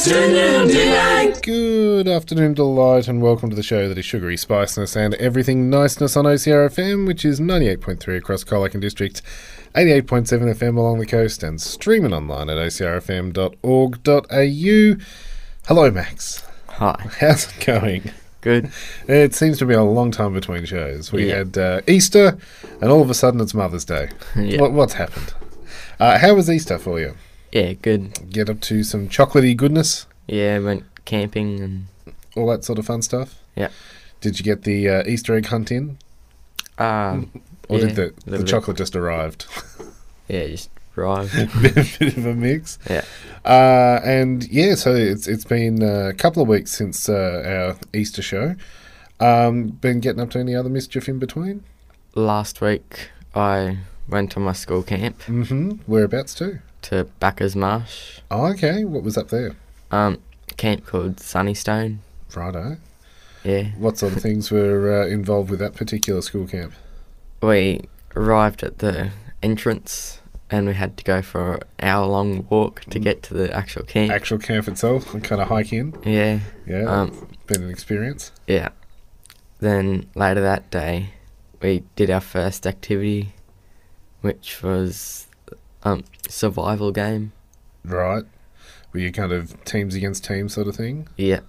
Afternoon delight. Good afternoon, delight, and welcome to the show that is sugary spiceness and everything niceness on OCRFM, which is 98.3 across Colac District, 88.7 FM along the coast, and streaming online at ocrfm.org.au. Hello, Max. Hi. How's it going? Good. It seems to be a long time between shows. We Yeah. had uh, Easter, and all of a sudden it's Mother's Day. Yeah. What, what's happened? Uh, how was Easter for you? Yeah, good. Get up to some chocolatey goodness, Yeah, went camping and all that sort of fun stuff? yeah. Did you get the uh, Easter egg hunt in? Um, Or yeah, did the, the bit. chocolate just arrived? Yeah, just arrived. bit, bit of a mix. yeah. Uh, and yeah, so it's it's been a couple of weeks since uh, our Easter show. Um, been getting up to any other mischief in between? Last week I went to my school camp Mm-hmm. Whereabouts too? To Bacchus Marsh. Oh, okay. What was up there? Um, camp called Sunnystone. Righto. Yeah. What sort of things were uh, involved with that particular school camp? We arrived at the entrance and we had to go for an hour long walk to get to the actual camp. Actual camp itself, and kind of hike in. yeah. Yeah, Um, been an experience. Yeah. Then later that day, we did our first activity, which was um survival game. Right. Were you kind of teams against teams sort of thing? Yeah.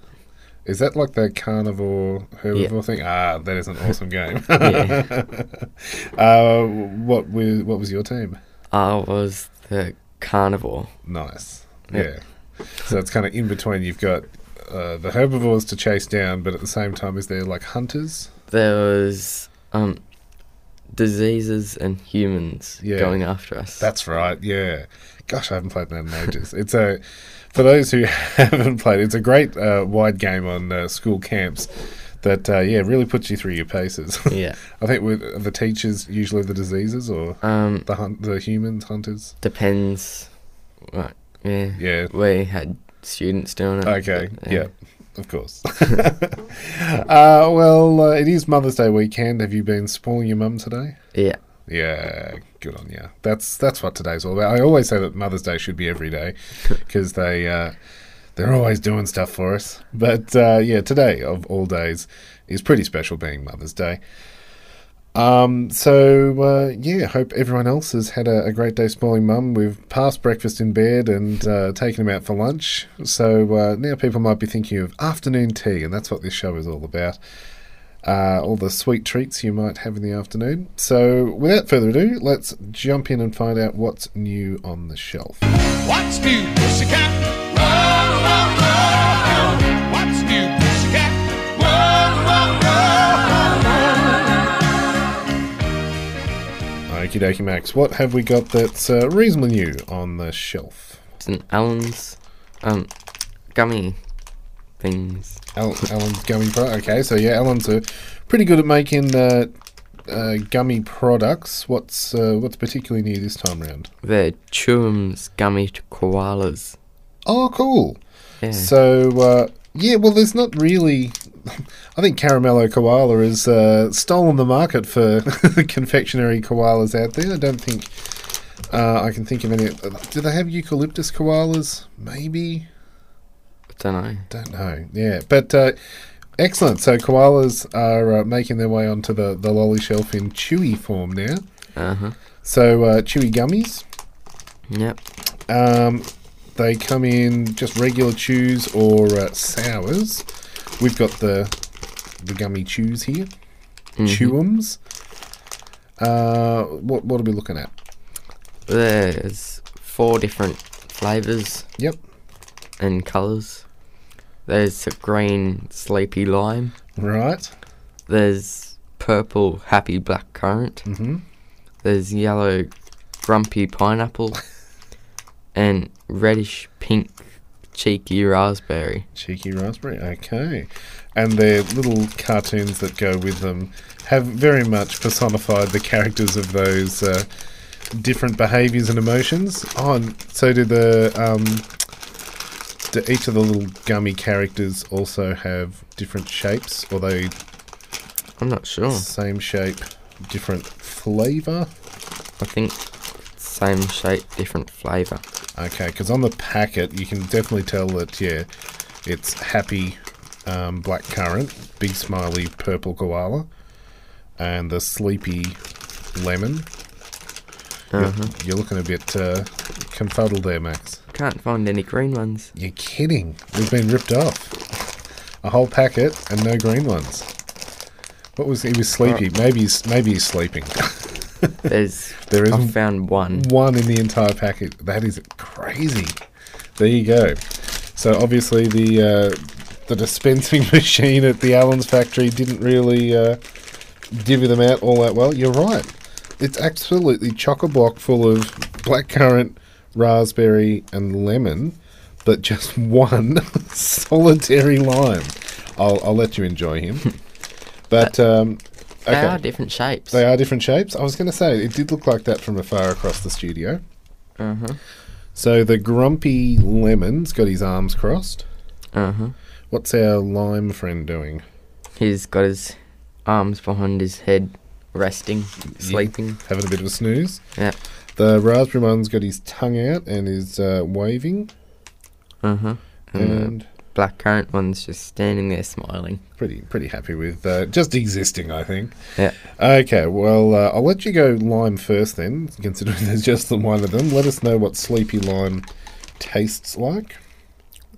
Is that like the carnivore herbivore thing? Ah, that is an awesome game. Uh, what was what was your team? I was the carnivore. Nice. Yeah. Yeah. So it's kind of in between. You've got uh, the herbivores to chase down, but at the same time, is there like hunters? There was um diseases and humans Yeah. going after us. That's right. Yeah. Gosh, I haven't played that in ages. it's a for those who haven't played, it's a great uh, wide game on uh, school camps. That uh, yeah really puts you through your paces. yeah. I think with the teachers usually the diseases or Um the hunt the humans hunters. depends. Right. Yeah. Yeah. We had students doing it. Okay. but, Yeah. Of course. uh, well, uh, it is Mother's Day weekend. Have you been spoiling your mum today? Yeah. Yeah, good on you. That's that's what today's all about. I always say that Mother's Day should be every day because they uh, they're always doing stuff for us. But uh, yeah, today of all days is pretty special, being Mother's Day. Um, so uh, yeah, hope everyone else has had a, a great day spoiling mum. We've passed breakfast in bed and uh, taken them out for lunch. So uh, now people might be thinking of afternoon tea, and that's what this show is all about uh, all the sweet treats you might have in the afternoon. So, without further ado, let's jump in and find out what's new on the shelf. What's new, pussycat? Okie dokie, Max. What have we got that's uh, reasonably new on the shelf? It's an Allen's um gummy things. Al- Allen's gummy product. Okay, so yeah, Allen's are pretty good at making uh, uh, gummy products. What's uh, what's particularly new this time round? They're Chewum's gummy koalas. Oh, cool. Yeah. So uh, yeah, well, there's not really. I think Caramello Koala has uh, stolen the market for confectionery koalas out there. I don't think uh, I can think of any. Do they have eucalyptus koalas? Maybe. don't know. Don't know. Yeah, but uh, excellent. So koalas are uh, making their way onto the the lolly shelf in chewy form now. Uh huh. So uh, chewy gummies. Yep. Um, they come in just regular chews or uh, sours. We've got the the gummy chews here, chewums. Uh, what what are we looking at? There's four different flavors Yep. and colors. There's a green sleepy lime. Right. There's purple happy black currant. Mm-hmm. There's yellow grumpy pineapple. and reddish pink cheeky raspberry. Cheeky raspberry. Okay. And their little cartoons that go with them have very much personified the characters of those uh, different behaviours and emotions. Oh, and so do the. Um, do each of the little gummy characters also have different shapes, or they I'm not sure. same shape, different flavour? I think same shape, different flavour. Okay, because on the packet you can definitely tell that yeah, it's happy um, black currant, big smiley purple koala, and the sleepy lemon. You're, Uh-huh. you're looking a bit uh, confuddled there, Max. Can't find any green ones. You're kidding? We've been ripped off. A whole packet and no green ones. What was he was sleepy? Maybe he's maybe he's sleeping. There's There is I found one. one in the entire packet. That is crazy. There you go. So obviously the uh, the dispensing machine at the Allen's factory didn't really uh, divvy them out all that well. You're right. It's absolutely chock a block full of blackcurrant, raspberry, and lemon, but just one solitary lime. I'll I'll let you enjoy him. But um, They okay. are different shapes. They are different shapes. I was going to say it did look like that from afar across the studio. Uh huh. So the grumpy lemon's got his arms crossed. Uh huh. What's our lime friend doing? He's got his arms behind his head, resting, sleeping. Having a bit of a snooze. Yeah. The raspberry one's got his tongue out and is uh, waving. Uh huh. And And black currant one's just standing there smiling. pretty pretty happy with uh, just existing, I think. Yeah. Okay, well, uh, I'll let you go lime first then, considering there's just the one of them. Let us know what sleepy lime tastes like.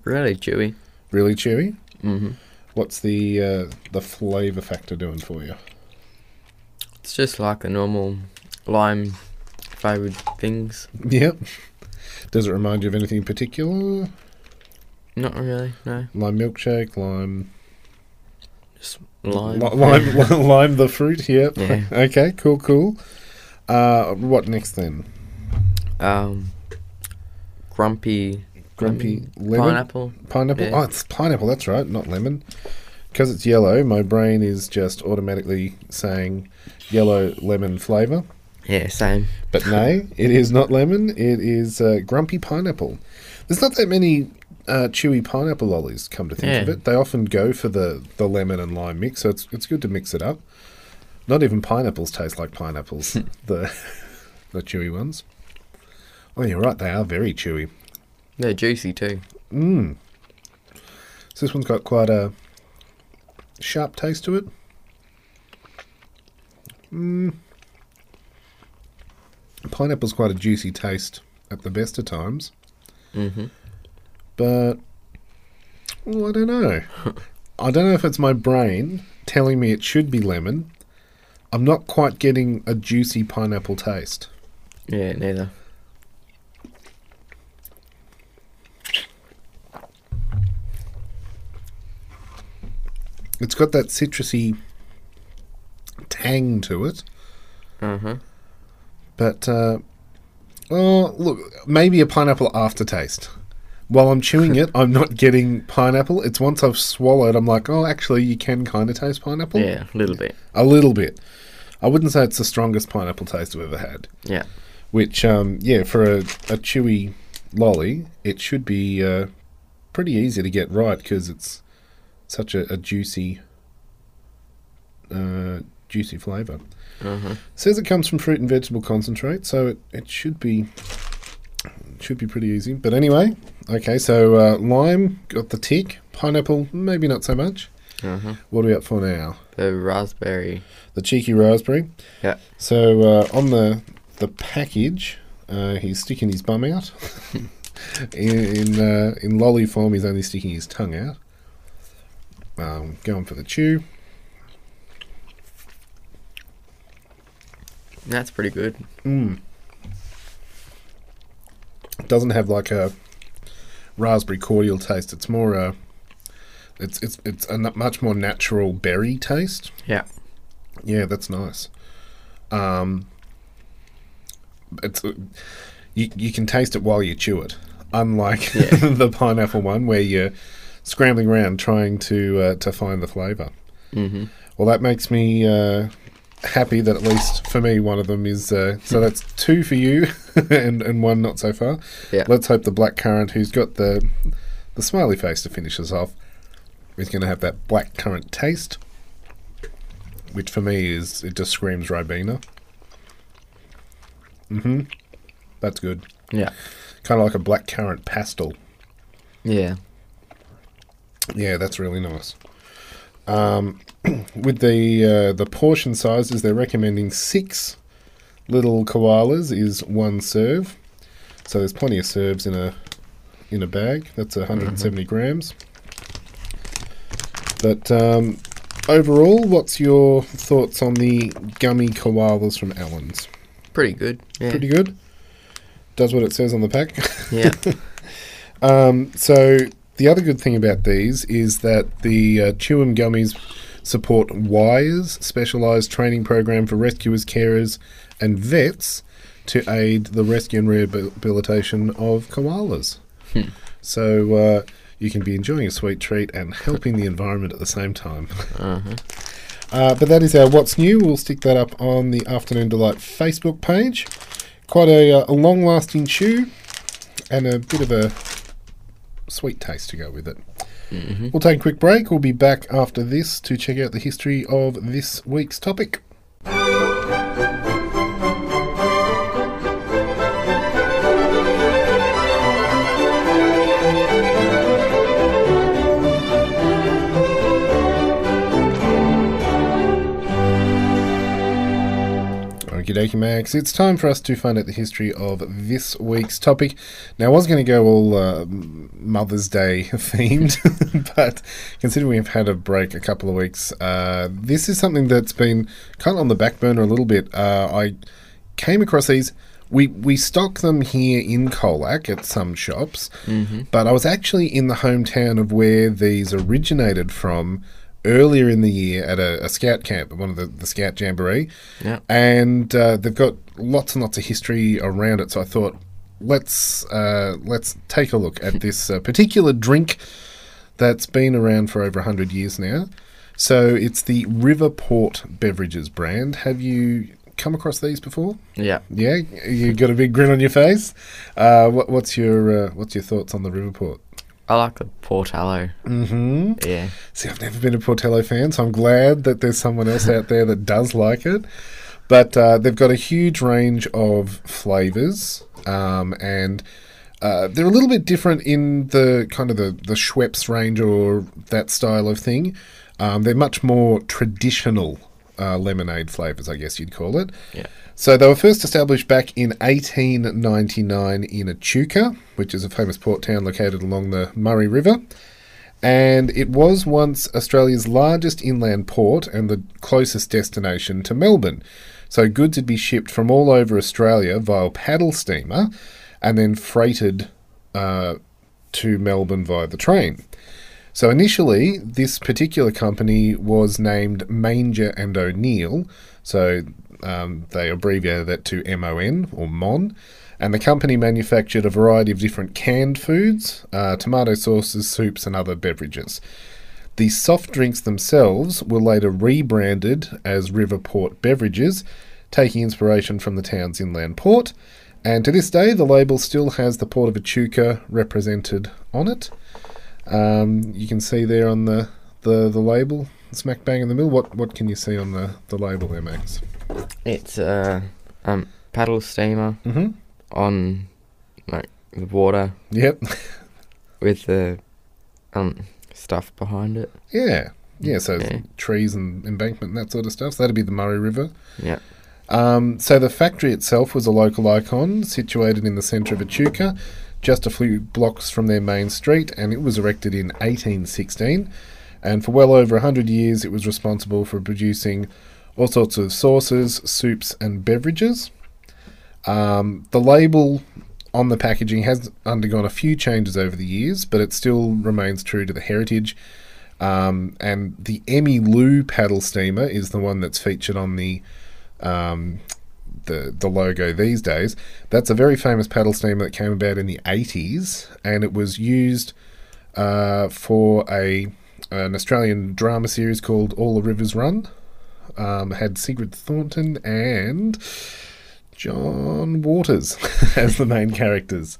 Really chewy. Really chewy. hmm What's the uh, the flavour factor doing for you? It's just like the normal lime flavoured things. Yep. Does it remind you of anything in particular? Not really, no. Lime milkshake, lime, Just lime. li- lime, lime the fruit. Yep. Yeah. okay. Cool. Cool. Uh, what next then? Um, grumpy. Grumpy lemon, lemon? Pineapple. Pineapple. Yeah. Oh, it's pineapple. That's right, not lemon. Because it's yellow, my brain is just automatically saying yellow lemon flavour. Yeah, same. But no, it is not lemon. It is uh, grumpy pineapple. There's not that many uh, chewy pineapple lollies. Come to think of it, they often go for the, the lemon and lime mix. So it's it's good to mix it up. Not even pineapples taste like pineapples. the the chewy ones. Oh, you're right. They are very chewy. They're juicy too. Mmm. So this one's got quite a sharp taste to it. Mmm. Pineapple's quite a juicy taste at the best of times, hmm but well, I don't know. I don't know if it's my brain telling me it should be lemon. I'm not quite getting a juicy pineapple taste. Yeah, neither. It's got that citrusy tang to it. Uh huh. But, uh, oh, look, maybe a pineapple aftertaste. While I'm chewing it, I'm not getting pineapple. It's once I've swallowed, I'm like, oh, actually, you can kind of taste pineapple. Yeah, a little bit. A little bit. I wouldn't say it's the strongest pineapple taste I've ever had. Yeah. Which, um, yeah, for a, a chewy lolly, it should be uh, pretty easy to get right because it's such a, a juicy, uh, juicy flavour. Uh huh. Says it comes from fruit and vegetable concentrate, so it, it should be should be pretty easy. But anyway, okay, so uh, lime got the tick, pineapple maybe not so much. Uh huh. What are we up for now? The raspberry. The cheeky raspberry. Yeah. So uh, on the the package, uh, he's sticking his bum out. in in, uh, in lolly form, he's only sticking his tongue out. Um, going for the chew. That's pretty good. Mm. doesn't have like a raspberry cordial taste. It's more a it's it's it's a much more natural berry taste. Yeah. Yeah, that's nice. Um, it's you you can taste it while you chew it, unlike the pineapple one where you're scrambling around trying to uh, to find the flavour. Mm-hmm. Well, that makes me uh, happy that at least for me one of them is. Uh, so that's two for you, and and one not so far. Yeah. Let's hope the black currant, who's got the the smiley face to finish us off, is going to have that black currant taste, which for me is it just screams ribena. Mm-hmm. That's good. Yeah. Kind of like a black currant pastel. Yeah. Yeah, that's really nice. Um, with the uh, the portion sizes, they're recommending six little koalas is one serve. So there's plenty of serves in a in a bag. That's 170 grams. But um, overall, what's your thoughts on the gummy koalas from Allen's? Pretty good. Yeah. Pretty good. Does what it says on the pack. Yeah. Um, so the other good thing about these is that the uh, Chewum gummies support WIRES, specialised training program for rescuers, carers, and vets to aid the rescue and rehabilitation of koalas. So uh, you can be enjoying a sweet treat and helping the environment at the same time. Uh, but that is our What's New. We'll stick that up on the Afternoon Delight Facebook page. Quite a, uh, a long lasting chew and a bit of a sweet taste to go with it. Mm-hmm. We'll take a quick break. We'll be back after this to check out the history of this week's topic. Okie dokie, Max. It's time for us to find out the history of this week's topic. Now, I was going to go all uh, Mother's Day themed, but considering we've had a break a couple of weeks, uh, this is something that's been kind of on the back burner a little bit. Uh, I came across these. We, we stock them here in Colac at some shops, but I was actually in the hometown of where these originated from earlier in the year at a, a scout camp, one of the, the scout jamboree Yeah. and uh, they've got lots and lots of history around it. So I thought let's uh, let's take a look at this uh, particular drink that's been around for over hundred years now. So it's the Riverport Beverages brand. Have you come across these before? Yeah. Yeah, you got a big grin on your face. Uh, what, what's your uh, what's your thoughts on the Riverport? I like the Portello. Mm-hmm. Yeah. See, I've never been a Portello fan, so I'm glad that there's someone else out there that does like it. But uh, they've got a huge range of flavors, um, and uh, they're a little bit different in the kind of the, the Schweppes range or that style of thing. Um, they're much more traditional uh, lemonade flavors, I guess you'd call it. Yeah. So they were first established back in 1899 in Echuca, which is a famous port town located along the Murray River. And it was once Australia's largest inland port and the closest destination to Melbourne. So goods would be shipped from all over Australia via paddle steamer and then freighted uh, to Melbourne via the train. So initially, this particular company was named Manger and O'Neill. So um, they abbreviated that to MON or MON. And the company manufactured a variety of different canned foods, uh, tomato sauces, soups, and other beverages. The soft drinks themselves were later rebranded as Riverport Beverages, taking inspiration from the town's inland port. And to this day, the label still has the port of Echuca represented on it. Um, you can see there on the, the, the label, smack bang in the middle. What what can you see on the, the label there, Max? It's uh, um, paddle steamer Mm-hmm. on like the water Yep. with the um stuff behind it. yeah. Yeah, so Yeah. trees and embankment and that sort of stuff. So that'd be the Murray River. Yeah. Um, so the factory itself was a local icon, situated in the centre of Echuca, just a few blocks from their main street, and it was erected in 1816. And for well over 100 years, it was responsible for producing all sorts of sauces, soups, and beverages. Um, the label on the packaging has undergone a few changes over the years, but it still remains true to the heritage. Um, and the Emmylou paddle steamer is the one that's featured on the um, the the logo these days. That's a very famous paddle steamer that came about in the 80s, and it was used uh, for a an Australian drama series called All the Rivers Run. Um, had Sigrid Thornton and John Waters as the main characters.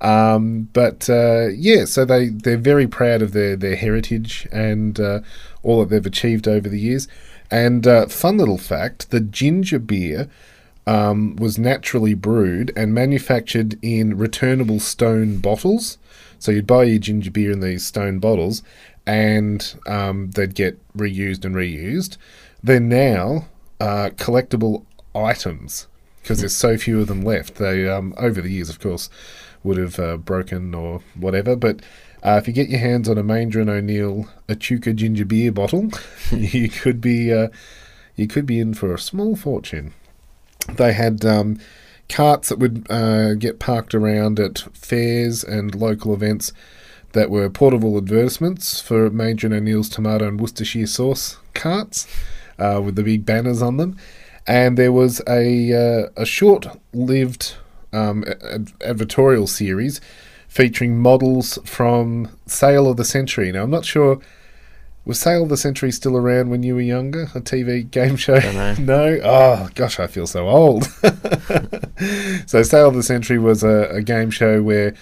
Um, but uh, yeah, so they they're very proud of their their heritage and uh, all that they've achieved over the years. And uh, fun little fact: the ginger beer um, was naturally brewed and manufactured in returnable stone bottles. So you'd buy your ginger beer in these stone bottles, and um, they'd get reused and reused. They're now uh, collectible items because there's so few of them left. They um, over the years, of course, would have uh, broken or whatever. But uh, if you get your hands on a and O'Neill Echuca ginger beer bottle, you could be uh, you could be in for a small fortune. They had um, carts that would uh, get parked around at fairs and local events that were portable advertisements for and O'Neill's tomato and Worcestershire sauce carts uh, with the big banners on them. And there was a uh, a short-lived um, ad- advertorial series featuring models from Sale of the Century. Now I'm not sure. Was Sale of the Century still around when you were younger? A TV game show? No? Oh, gosh, I feel so old. so, Sale of the Century was a, a game show where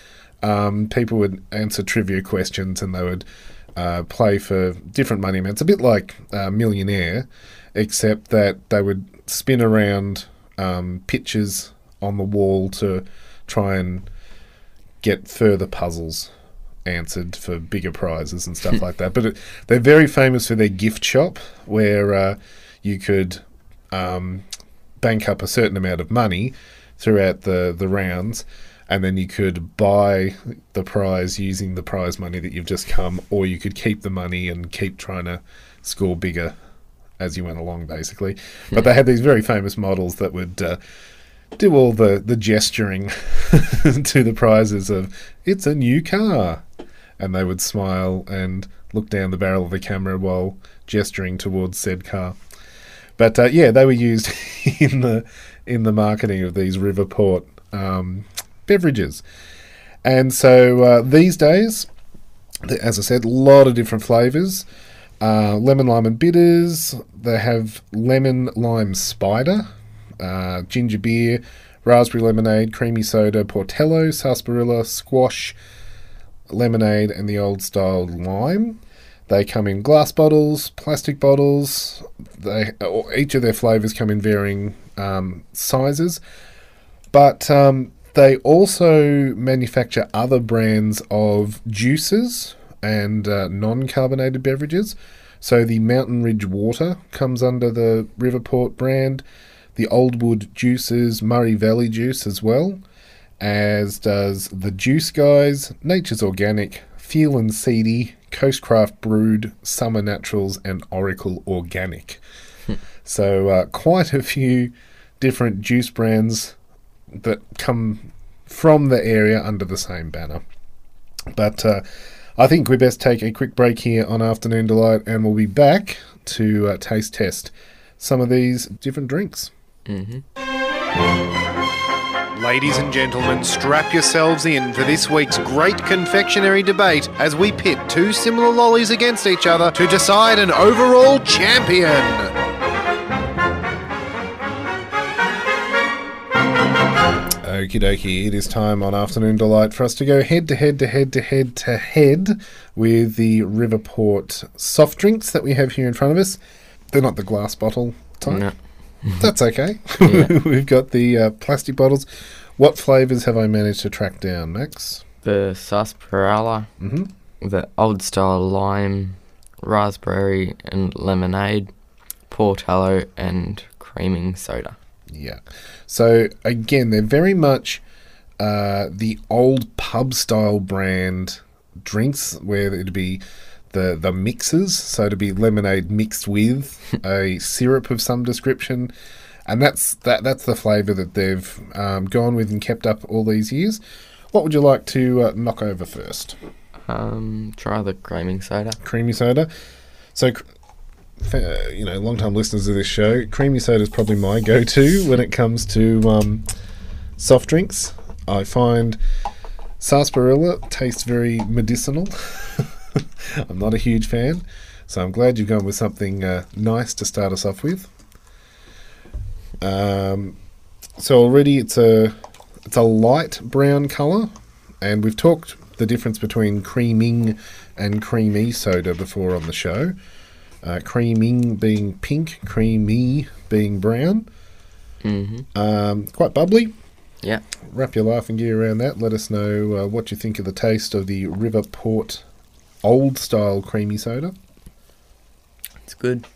um, people would answer trivia questions and they would uh, play for different money amounts. A bit like uh, Millionaire, except that they would spin around um, pictures on the wall to try and get further puzzles answered for bigger prizes and stuff like that. But it, they're very famous for their gift shop, where uh, you could um, bank up a certain amount of money throughout the, the rounds, and then you could buy the prize using the prize money that you've just come, or you could keep the money and keep trying to score bigger as you went along, basically. But they had these very famous models that would. Uh, do all the, the gesturing to the prizes of it's a new car and they would smile and look down the barrel of the camera while gesturing towards said car but uh, yeah they were used in the in the marketing of these riverport um, beverages and so uh, these days as i said a lot of different flavors uh, lemon lime and bitters they have lemon lime spider uh, ginger beer, raspberry lemonade, creamy soda, portello, sarsaparilla, squash, lemonade, and the old style lime. They come in glass bottles, plastic bottles. They each of their flavors come in varying um, sizes, but um, they also manufacture other brands of juices and uh, non-carbonated beverages. So the Mountain Ridge Water comes under the Riverport brand the Oldwood Juices Murray Valley Juice as well, as does the Juice Guys, Nature's Organic, Feel and Seedy, Coastcraft Brewed, Summer Naturals, and Oracle Organic. so uh, quite a few different juice brands that come from the area under the same banner. But uh, I think we best take a quick break here on Afternoon Delight, and we'll be back to uh, taste test some of these different drinks. Ladies and gentlemen, strap yourselves in for this week's great confectionery debate as we pit two similar lollies against each other to decide an overall champion. Okie dokie, it is time on Afternoon Delight for us to go head to head to head to head to head with the Riverport soft drinks that we have here in front of us. They're not the glass bottle type. No. That's okay. Yeah. We've got the uh, plastic bottles. What flavours have I managed to track down, Max? The sarsaparilla, Mhm. the old style lime, raspberry and lemonade, portello and creaming soda. Yeah. So again, they're very much uh, the old pub style brand drinks, where it'd be the the mixes. So to be lemonade mixed with a syrup of some description, and that's that. That's the flavour that they've um, gone with and kept up all these years. What would you like to uh, knock over first? Um, try the creaming soda. Creamy soda. So, you know, long-time listeners of this show, creamy soda is probably my go-to when it comes to um, soft drinks. I find sarsaparilla tastes very medicinal. I'm not a huge fan, so I'm glad you've gone with something uh, nice to start us off with. Um, so already it's a it's a light brown colour, and we've talked the difference between creaming and creamy soda before on the show. Uh, creaming being pink, creamy being brown. Mm-hmm. Um, quite bubbly. Yeah. Wrap your laughing gear around that. Let us know uh, what you think of the taste of the Riverport old style creamy soda. It's good.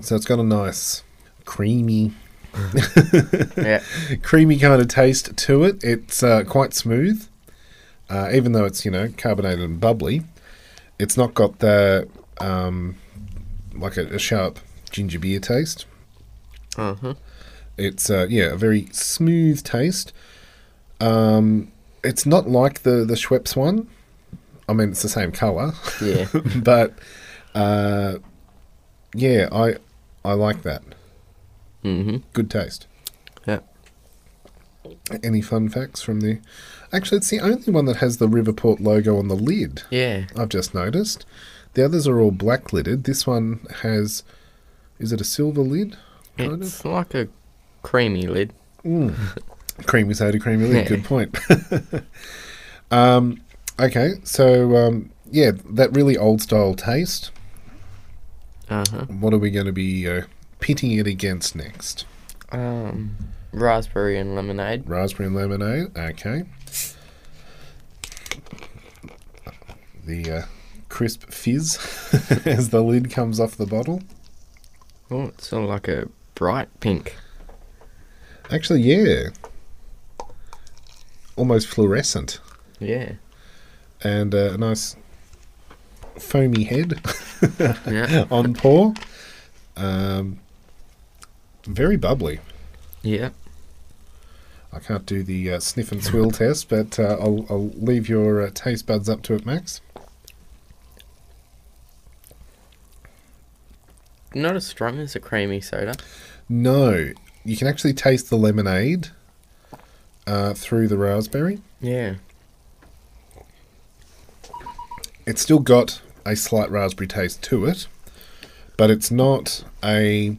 So it's got a nice creamy, Yeah. creamy kind of taste to it. It's uh, quite smooth, uh, even though it's you know carbonated and bubbly. It's not got the um, like a, a sharp ginger beer taste. Uh huh. It's uh, yeah, a very smooth taste. Um, it's not like the the Schweppes one. I mean, it's the same color, Yeah. but uh, yeah, I I like that. mm-hmm. Good taste. Yeah. Any fun facts from the? Actually, it's the only one that has the Riverport logo on the lid. Yeah. I've just noticed. The others are all black lidded. This one has. Is it a silver lid? Kind It's like a creamy lid. Mm. creamy soda, creamy lid. Yeah. Good point. um, okay, so um, yeah, that really old style taste. Uh huh. What are we going to be uh, pitting it against next? Um, raspberry and lemonade. Raspberry and lemonade. Okay. The uh, crisp fizz as the lid comes off the bottle. Oh, it's sort of like a bright pink. Actually, yeah. Almost fluorescent. Yeah. And uh, a nice foamy head Yeah. on pour. Um, very bubbly. Yeah. I can't do the uh, sniff and swill test, but uh, I'll, I'll leave your uh, taste buds up to it, Max. Not as strong as a creamy soda. No, you can actually taste the lemonade uh, through the raspberry. Yeah. It's still got a slight raspberry taste to it, but it's not a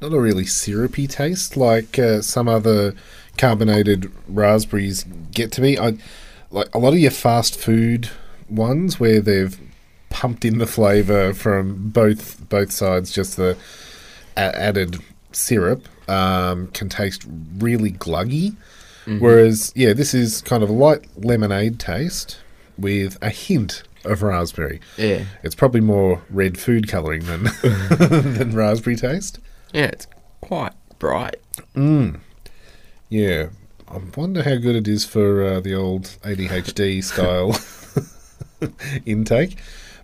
not a really syrupy taste like uh, some other carbonated raspberries get to be. I like a lot of your fast food ones where they've pumped in the flavour from both both sides, just the a- added syrup um, can taste really gluggy. Whereas, yeah, this is kind of a light lemonade taste with a hint of raspberry. Yeah. It's probably more red food colouring than than raspberry taste. Yeah, it's quite bright. Yeah, I wonder how good it is for uh, the old ADHD style intake.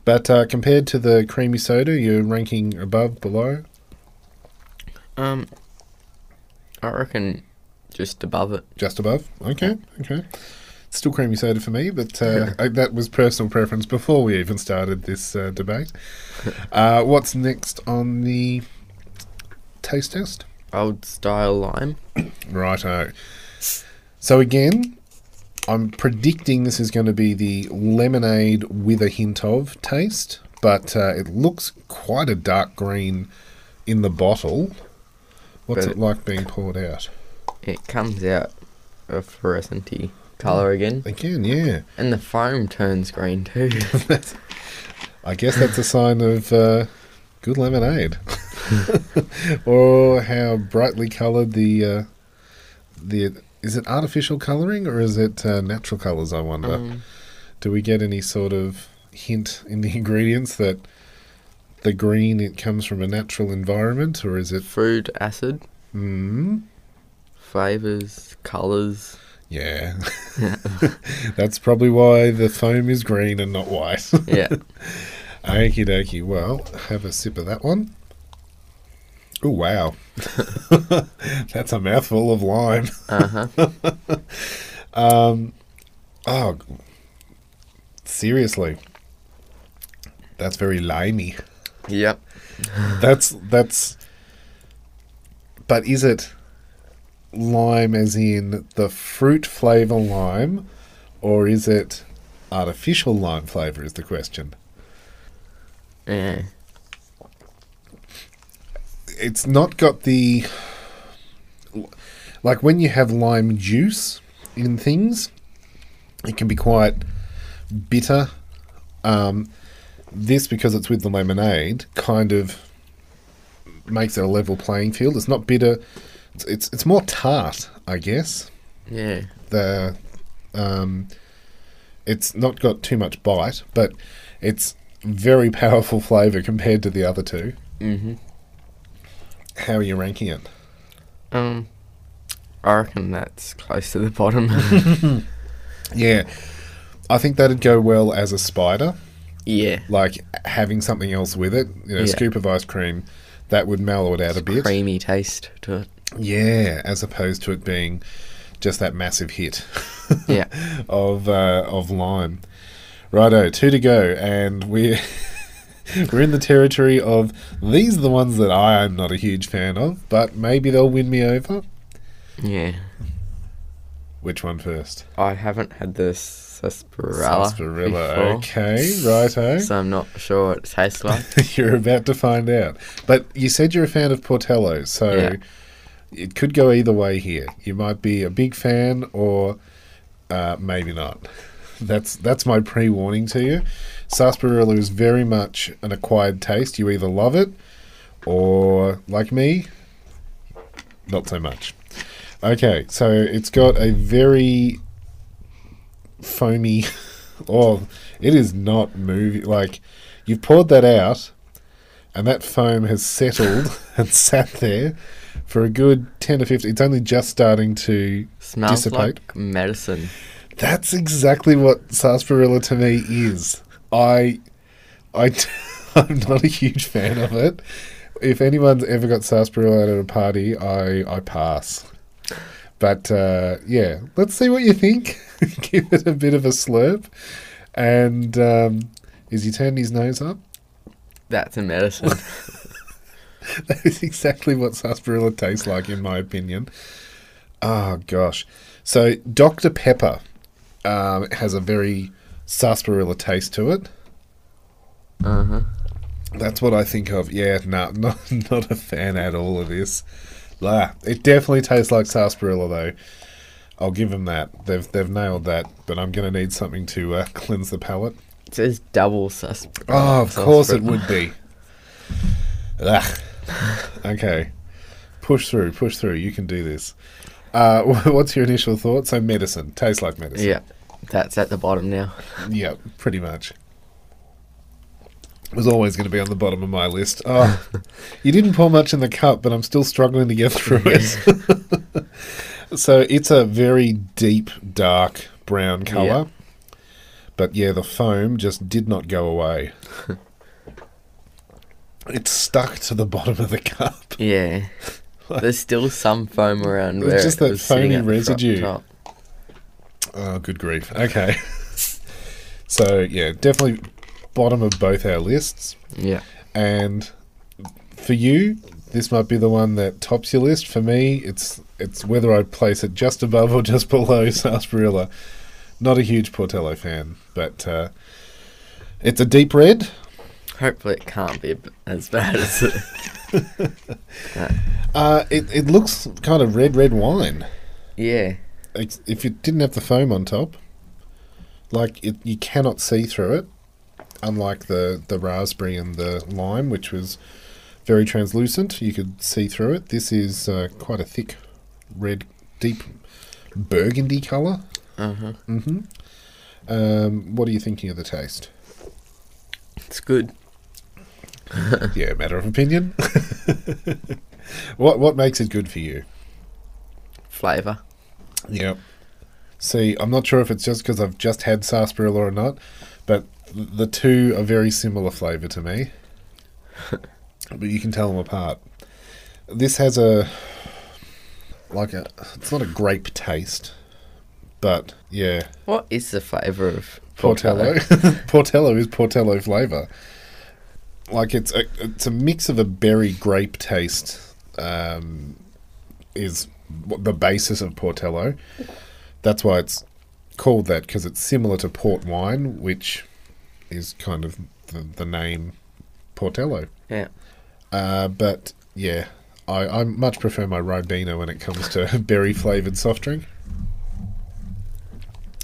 But uh, compared to the creamy soda, you're ranking above, below. Um, I reckon just above it. Just above. Okay, okay. Still creamy soda for me, but uh, I, that was personal preference before we even started this uh, debate. Uh, what's next on the taste test? Old style lime. Righto. So again, I'm predicting this is going to be the lemonade with a hint of taste, but uh, it looks quite a dark green in the bottle. What's But- it like being poured out? It comes out a fluorescenty colour again. Again, yeah. And the foam turns green too. I guess that's a sign of uh, good lemonade, or how brightly coloured the uh, the is it artificial colouring or is it uh, natural colours? I wonder. Um, Do we get any sort of hint in the ingredients that the green it comes from a natural environment, or is it? food acid, Mm, flavours, colours. yeah, that's probably why the foam is green and not white. Yeah. Okie dokie. Well, have a sip of that one. Oh wow, that's a mouthful of lime. Uh huh. Um, oh, seriously, that's very limey. yep. That's that's. But is it lime as in the fruit flavor lime, or is it artificial lime flavor? Is the question. Yeah. It's not got the like when you have lime juice in things, it can be quite bitter. Um, this because it's with the lemonade kind of makes it a level playing field. It's not bitter. It's it's, it's more tart, I guess. Yeah. The um, it's not got too much bite, but it's very powerful flavor compared to the other two. Mm-hmm. How are you ranking it? Um, I reckon that's close to the bottom. Yeah, I think that'd go well as a spider. yeah. Like having something else with it, you know, Yeah. scoop of ice cream, that would mellow it out a bit. Creamy taste to it. Yeah, as opposed to it being just that massive hit Yeah. of uh, of lime. Righto, two to go, and we're we're in the territory of these are the ones that I am not a huge fan of, but maybe they'll win me over. Yeah. Which one first? I haven't had the sarsaparilla. Sarsaparilla. before, Okay, righto. So I'm not sure what it tastes like. you're about to find out. But you said you're a fan of Portello, so Yeah. it could go either way here. You might be a big fan, or uh, maybe not. That's that's my pre-warning to you. Sarsaparilla is very much an acquired taste. You either love it, or like me, not so much. Okay, so it's got a very foamy. Oh, it is not moving. Like you've poured that out, and that foam has settled and sat there for a good ten to fifteen. It's only just starting to Smells dissipate. like medicine. That's exactly what sarsaparilla to me is. I, I, I'm not a huge fan of it. If anyone's ever got sarsaparilla at a party, I, I pass. But uh, yeah, let's see what you think. Give it a bit of a slurp. And um, is he turned his nose up? That's a medicine. That is exactly what sarsaparilla tastes like, in my opinion. Oh gosh! So Dr Pepper um, has a very sarsaparilla taste to it. uh huh. That's what I think of. Yeah, no, not not a fan at all of this. Lah, it definitely tastes like sarsaparilla though. I'll give them that. They've they've nailed that. But I'm going to need something to uh, cleanse the palate. It says double sarsaparilla. Oh, of course it would be. Ugh. Okay. Push through, push through. You can do this. Uh, what's your initial thought? So, medicine. Tastes like medicine. Yeah. That's at the bottom now. Yeah, pretty much. Was always going to be on the bottom of my list. Oh, you didn't pour much in the cup, but I'm still struggling to get through it. so it's a very deep, dark brown color. But yeah, the foam just did not go away. it stuck to the bottom of the cup. Yeah. There's still some foam around It's just it that foamy residue. top. Oh, good grief. Okay. so yeah, definitely bottom of both our lists. Yeah. And for you, this might be the one that tops your list. For me, it's it's whether I place it just above or just below sarsaparilla. Not a huge Portello fan, but uh, it's a deep red. Hopefully it can't be as bad as it. Uh, it it looks kind of red, red wine. yeah. If it didn't have the foam on top, like it, you cannot see through it. Unlike the the raspberry and the lime, which was very translucent, you could see through it. This is uh, quite a thick red, deep burgundy color. Uh huh. hmm Um, what are you thinking of the taste? It's good. yeah, matter of opinion. what what makes it good for you? Flavour. Yep. See, I'm not sure if it's just because I've just had sarsaparilla or not, but the two are very similar flavour to me. but you can tell them apart. This has a like a. It's not a grape taste, but yeah, What is the flavour of Portello. Portello? Portello is Portello flavor. Like it's a it's a mix of a berry grape taste. Um, is the basis of Portello. That's why it's called that because it's similar to port wine, which is kind of the, the name Portello. Yeah. Uh, but yeah, I, I much prefer my Ribena when it comes to berry flavored soft drink.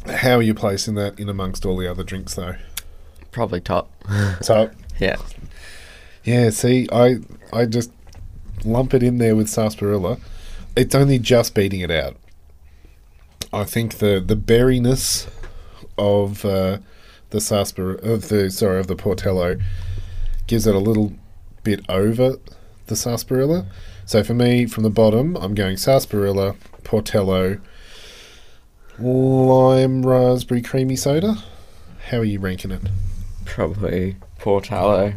How are you placing that in amongst all the other drinks, though? Probably top. top. yeah. yeah, see, I I just lump it in there with sarsaparilla. It's only just beating it out. I think the the berryness of uh, the sarsaparilla of the sorry of the Portello gives it a little bit over the sarsaparilla. So for me, from the bottom, I'm going sarsaparilla, Portello, lime raspberry creamy soda. How are you ranking it? Probably Portello.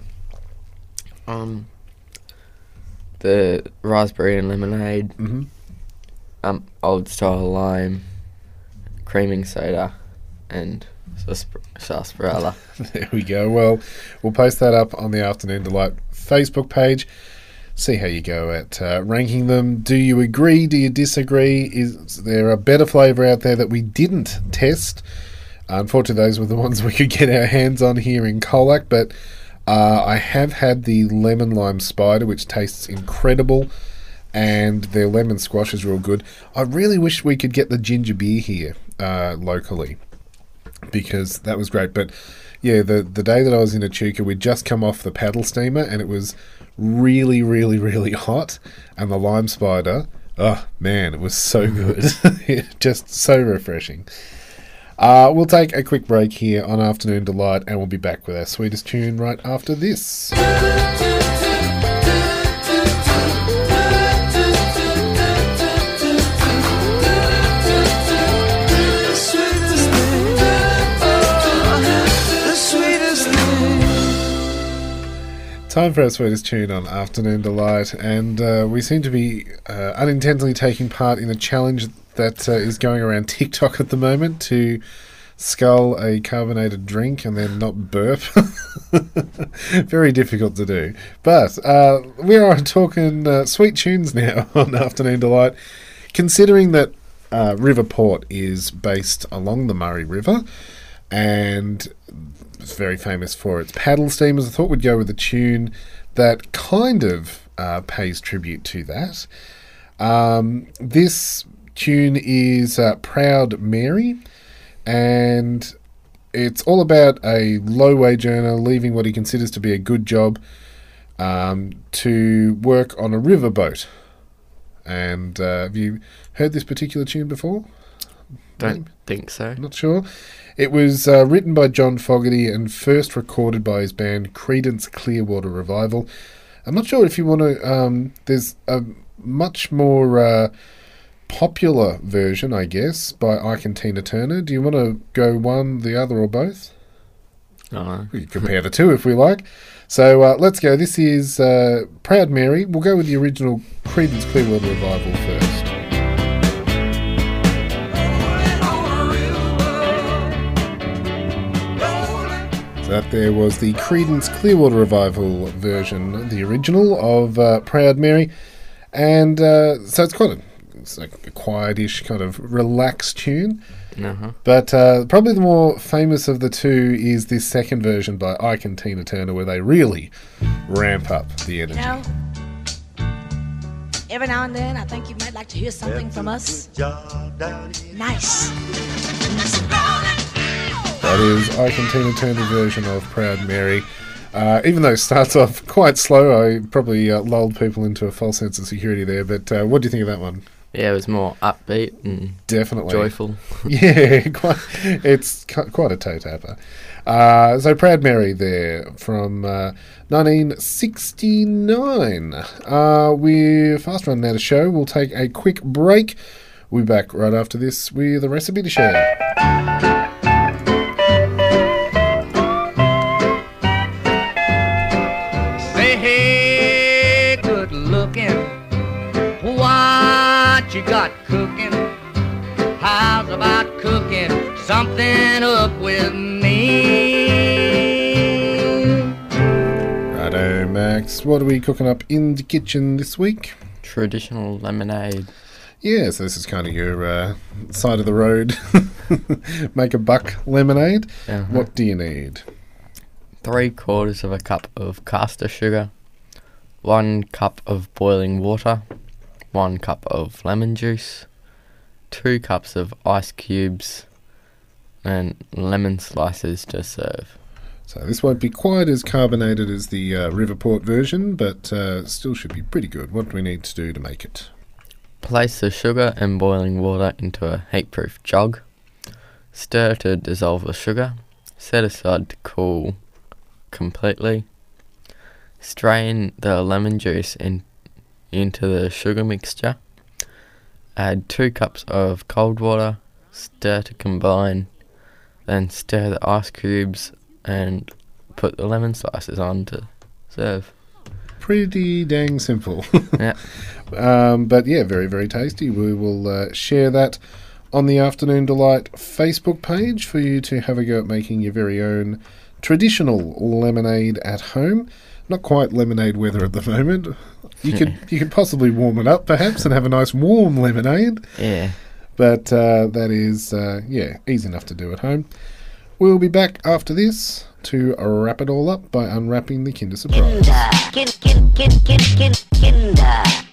Um, the raspberry and lemonade. Mhm. Um, old style lime, creaming soda, and sarsap- sarsaparilla. There we go. Well, we'll post that up on the Afternoon Delight Facebook page. See how you go at uh, ranking them. Do you agree? Do you disagree? Is there a better flavour out there that we didn't test? Unfortunately, those were the ones we could get our hands on here in Colac, but uh, I have had the lemon lime spider, which tastes incredible, and their lemon squash is real good. I really wish we could get the ginger beer here uh, locally because that was great. But yeah, the the day that I was in Echuca, we'd just come off the paddle steamer, and it was really, really, really hot. And the lime spider, oh man, it was so good, just so refreshing. Uh, we'll take a quick break here on Afternoon Delight, and we'll be back with our sweetest tune right after this. Time for our sweetest tune on Afternoon Delight, and uh, we seem to be uh, unintentionally taking part in a challenge that uh, is going around TikTok at the moment to scull a carbonated drink and then not burp. Very difficult to do. But uh, we are talking uh, sweet tunes now on Afternoon Delight, considering that uh, Riverport is based along the Murray River and it's very famous for its paddle steamers. I thought we'd go with a tune that kind of uh, pays tribute to that. Um, this tune is uh, Proud Mary, and it's all about a low wage earner leaving what he considers to be a good job um, to work on a riverboat. And uh, have you heard this particular tune before? Don't think so. Not sure. It was uh, written by John Fogerty and first recorded by his band Creedence Clearwater Revival. I'm not sure if you want to. Um, there's a much more uh, popular version, I guess, by Ike and Tina Turner. Do you want to go one, the other, or both? Oh, We can compare the two if we like. So uh, let's go. This is uh, Proud Mary. We'll go with the original Creedence Clearwater Revival first. So that there was the Creedence Clearwater Revival version, the original of uh, Proud Mary, and uh, so it's quite a, it's like a quietish kind of relaxed tune. uh-huh. But uh, probably the more famous of the two is this second version by Ike and Tina Turner, where they really ramp up the energy. You know, every now and then I think you might like to hear something from us. Nice. That is Ike and Tina Turner version of Proud Mary. Uh, even though it starts off quite slow, I probably uh, lulled people into a false sense of security there. But uh, what do you think of that one? Yeah, it was more upbeat and Definitely joyful. Yeah, quite, it's quite a toe tapper. Uh, so Proud Mary there from uh, 1969. Uh, we're fast running out of show. We'll take a quick break. We'll be back right after this with a recipe to share. you got cooking? How's about cooking something up with me? Righto, Max. What are we cooking up in the kitchen this week? Traditional lemonade. Yeah, so this is kind of your uh, side of the road, make a buck lemonade. Uh-huh. What do you need? Three quarters of a cup of caster sugar, one cup of boiling water, one cup of lemon juice, two cups of ice cubes, and lemon slices to serve. So this won't be quite as carbonated as the uh, Riverport version, but uh, still should be pretty good. What do we need to do to make it? Place the sugar and boiling water into a heat-proof jug. Stir to dissolve the sugar. Set aside to cool completely. Strain the lemon juice in, into the sugar mixture. Add 2 cups of cold water. Stir to combine. Then stir the ice cubes and put the lemon slices on to serve. Pretty dang simple. Yeah. Um, but yeah, very, very tasty. We will uh, share that on the Afternoon Delight Facebook page for you to have a go at making your very own traditional lemonade at home. Not quite lemonade weather at the moment. You could you could possibly warm it up perhaps and have a nice warm lemonade. Yeah. But uh, that is uh, yeah easy enough to do at home. We'll be back after this to wrap it all up by unwrapping the Kinder Surprise. Kinder, kin, kin, kin, kin, kin,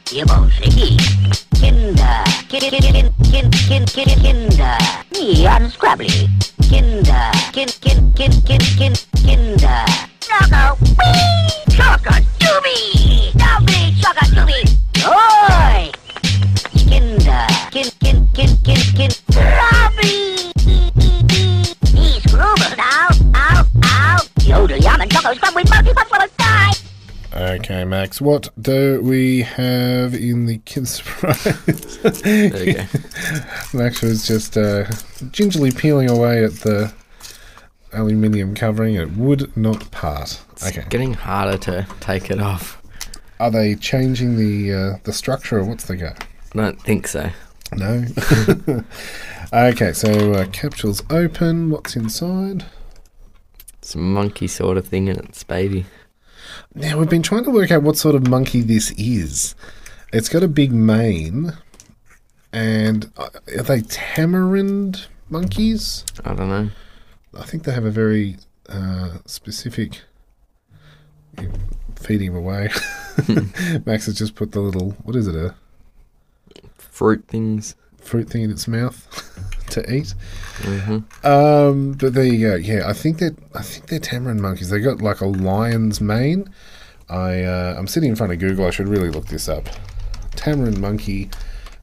Kinder, Kinder, kin, kin, kin, kin, kin, kin, Kinder, nie unscrabbly. Kinder, kin, kin, kin, kin, kin, Kinder. Choco, wee, choco, doobie, doobie, choco, doobie, oi. Kinder, kin, kin, kin, kin, kin, Robbie. He's grooving now, ow, ow. Yodel, yum, and choco, scrub with multi puff will die. Okay, Max, what do we have in the kids' Surprise? There you go. Max was just uh, gingerly peeling away at the aluminium covering. It would not part. Okay. Getting harder to take it off. Are they changing the uh, the structure or what's the go? I don't think so. No. okay, so uh, capsule's open. What's inside? It's a monkey sort of thing and its baby. Now we've been trying to work out what sort of monkey this is. It's got a big mane, and uh, are they tamarind monkeys? I don't know. I think they have a very uh, specific. Feeding him away. Max has just put the little what is it a Fruit things. fruit thing in its mouth to eat. hmm Um, but there you go. Yeah, I think that I think they're tamarind monkeys. They got like a lion's mane. I uh, I'm sitting in front of Google. I should really look this up. Tamarind monkey.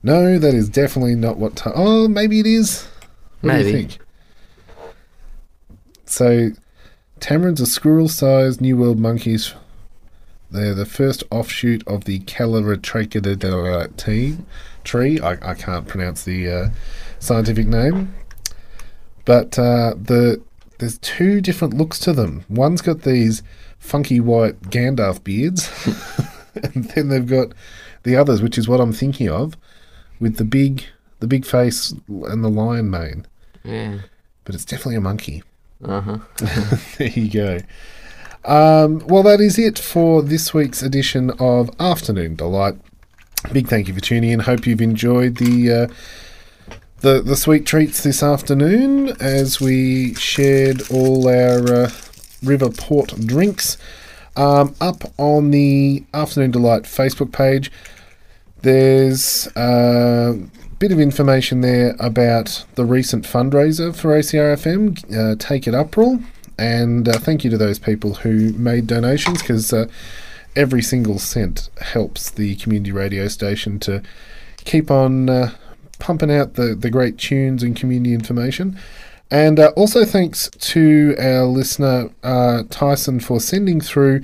No, that is definitely not what. Ta- oh, maybe it is. What do you think? So, tamarins are squirrel-sized New World monkeys. They're the first offshoot of the Callitrichidae tree. I, I can't pronounce the uh, scientific name, but uh, the there's two different looks to them. One's got these funky white Gandalf beards, and then they've got the others, which is what I'm thinking of, with the big the big face and the lion mane. Yeah. But it's definitely a monkey. Uh huh. there you go. Um, well, that is it for this week's edition of Afternoon Delight. Big thank you for tuning in. Hope you've enjoyed the uh, the the sweet treats this afternoon as we shared all our uh, Riverport drinks. Um, up on the Afternoon Delight Facebook page, there's a bit of information there about the recent fundraiser for OCRFM, uh, Take It Uproar. And uh, thank you to those people who made donations because uh, every single cent helps the community radio station to keep on uh, pumping out the, the great tunes and community information. And uh, also thanks to our listener uh, Tyson for sending through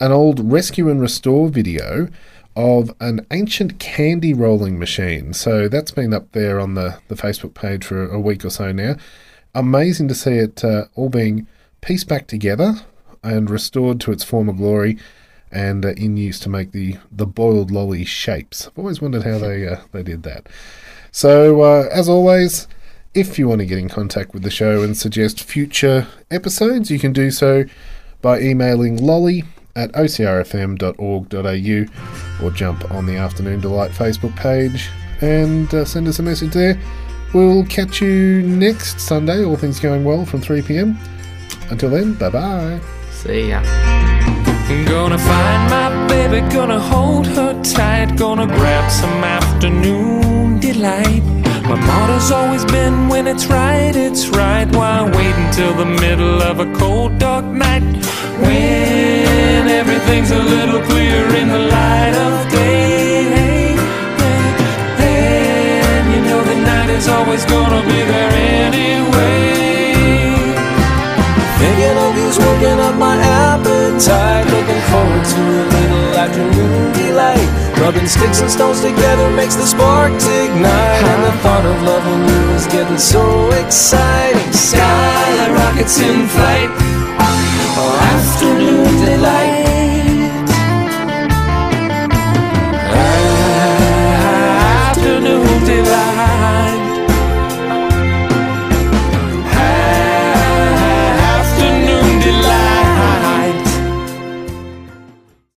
an old rescue and restore video of an ancient candy rolling machine. So that's been up there on the, the Facebook page for a week or so now. Amazing to see it uh, all being pieced back together and restored to its former glory and uh, in use to make the, the boiled lolly shapes. I've always wondered how they, uh, they did that. So, uh, as always, if you want to get in contact with the show and suggest future episodes, you can do so by emailing lolly at ocrfm.org.au or jump on the Afternoon Delight Facebook page and uh, send us a message there. We'll catch you next Sunday, all things going well, from 3 pm. Until then, bye bye. See ya. Gonna find my baby, gonna hold her tight, gonna grab some afternoon delight. My motto's always been when it's right, it's right. Why wait until the middle of a cold, dark night? When everything's a little clearer in the light of day. And you know the night is always gonna be there anyway is working up my appetite. Looking forward to a little afternoon delight. Rubbing sticks and stones together makes the sparks ignite. And the thought of loving you is getting so exciting. Sky rockets in flight, or afternoon delight. Ah, afternoon delight.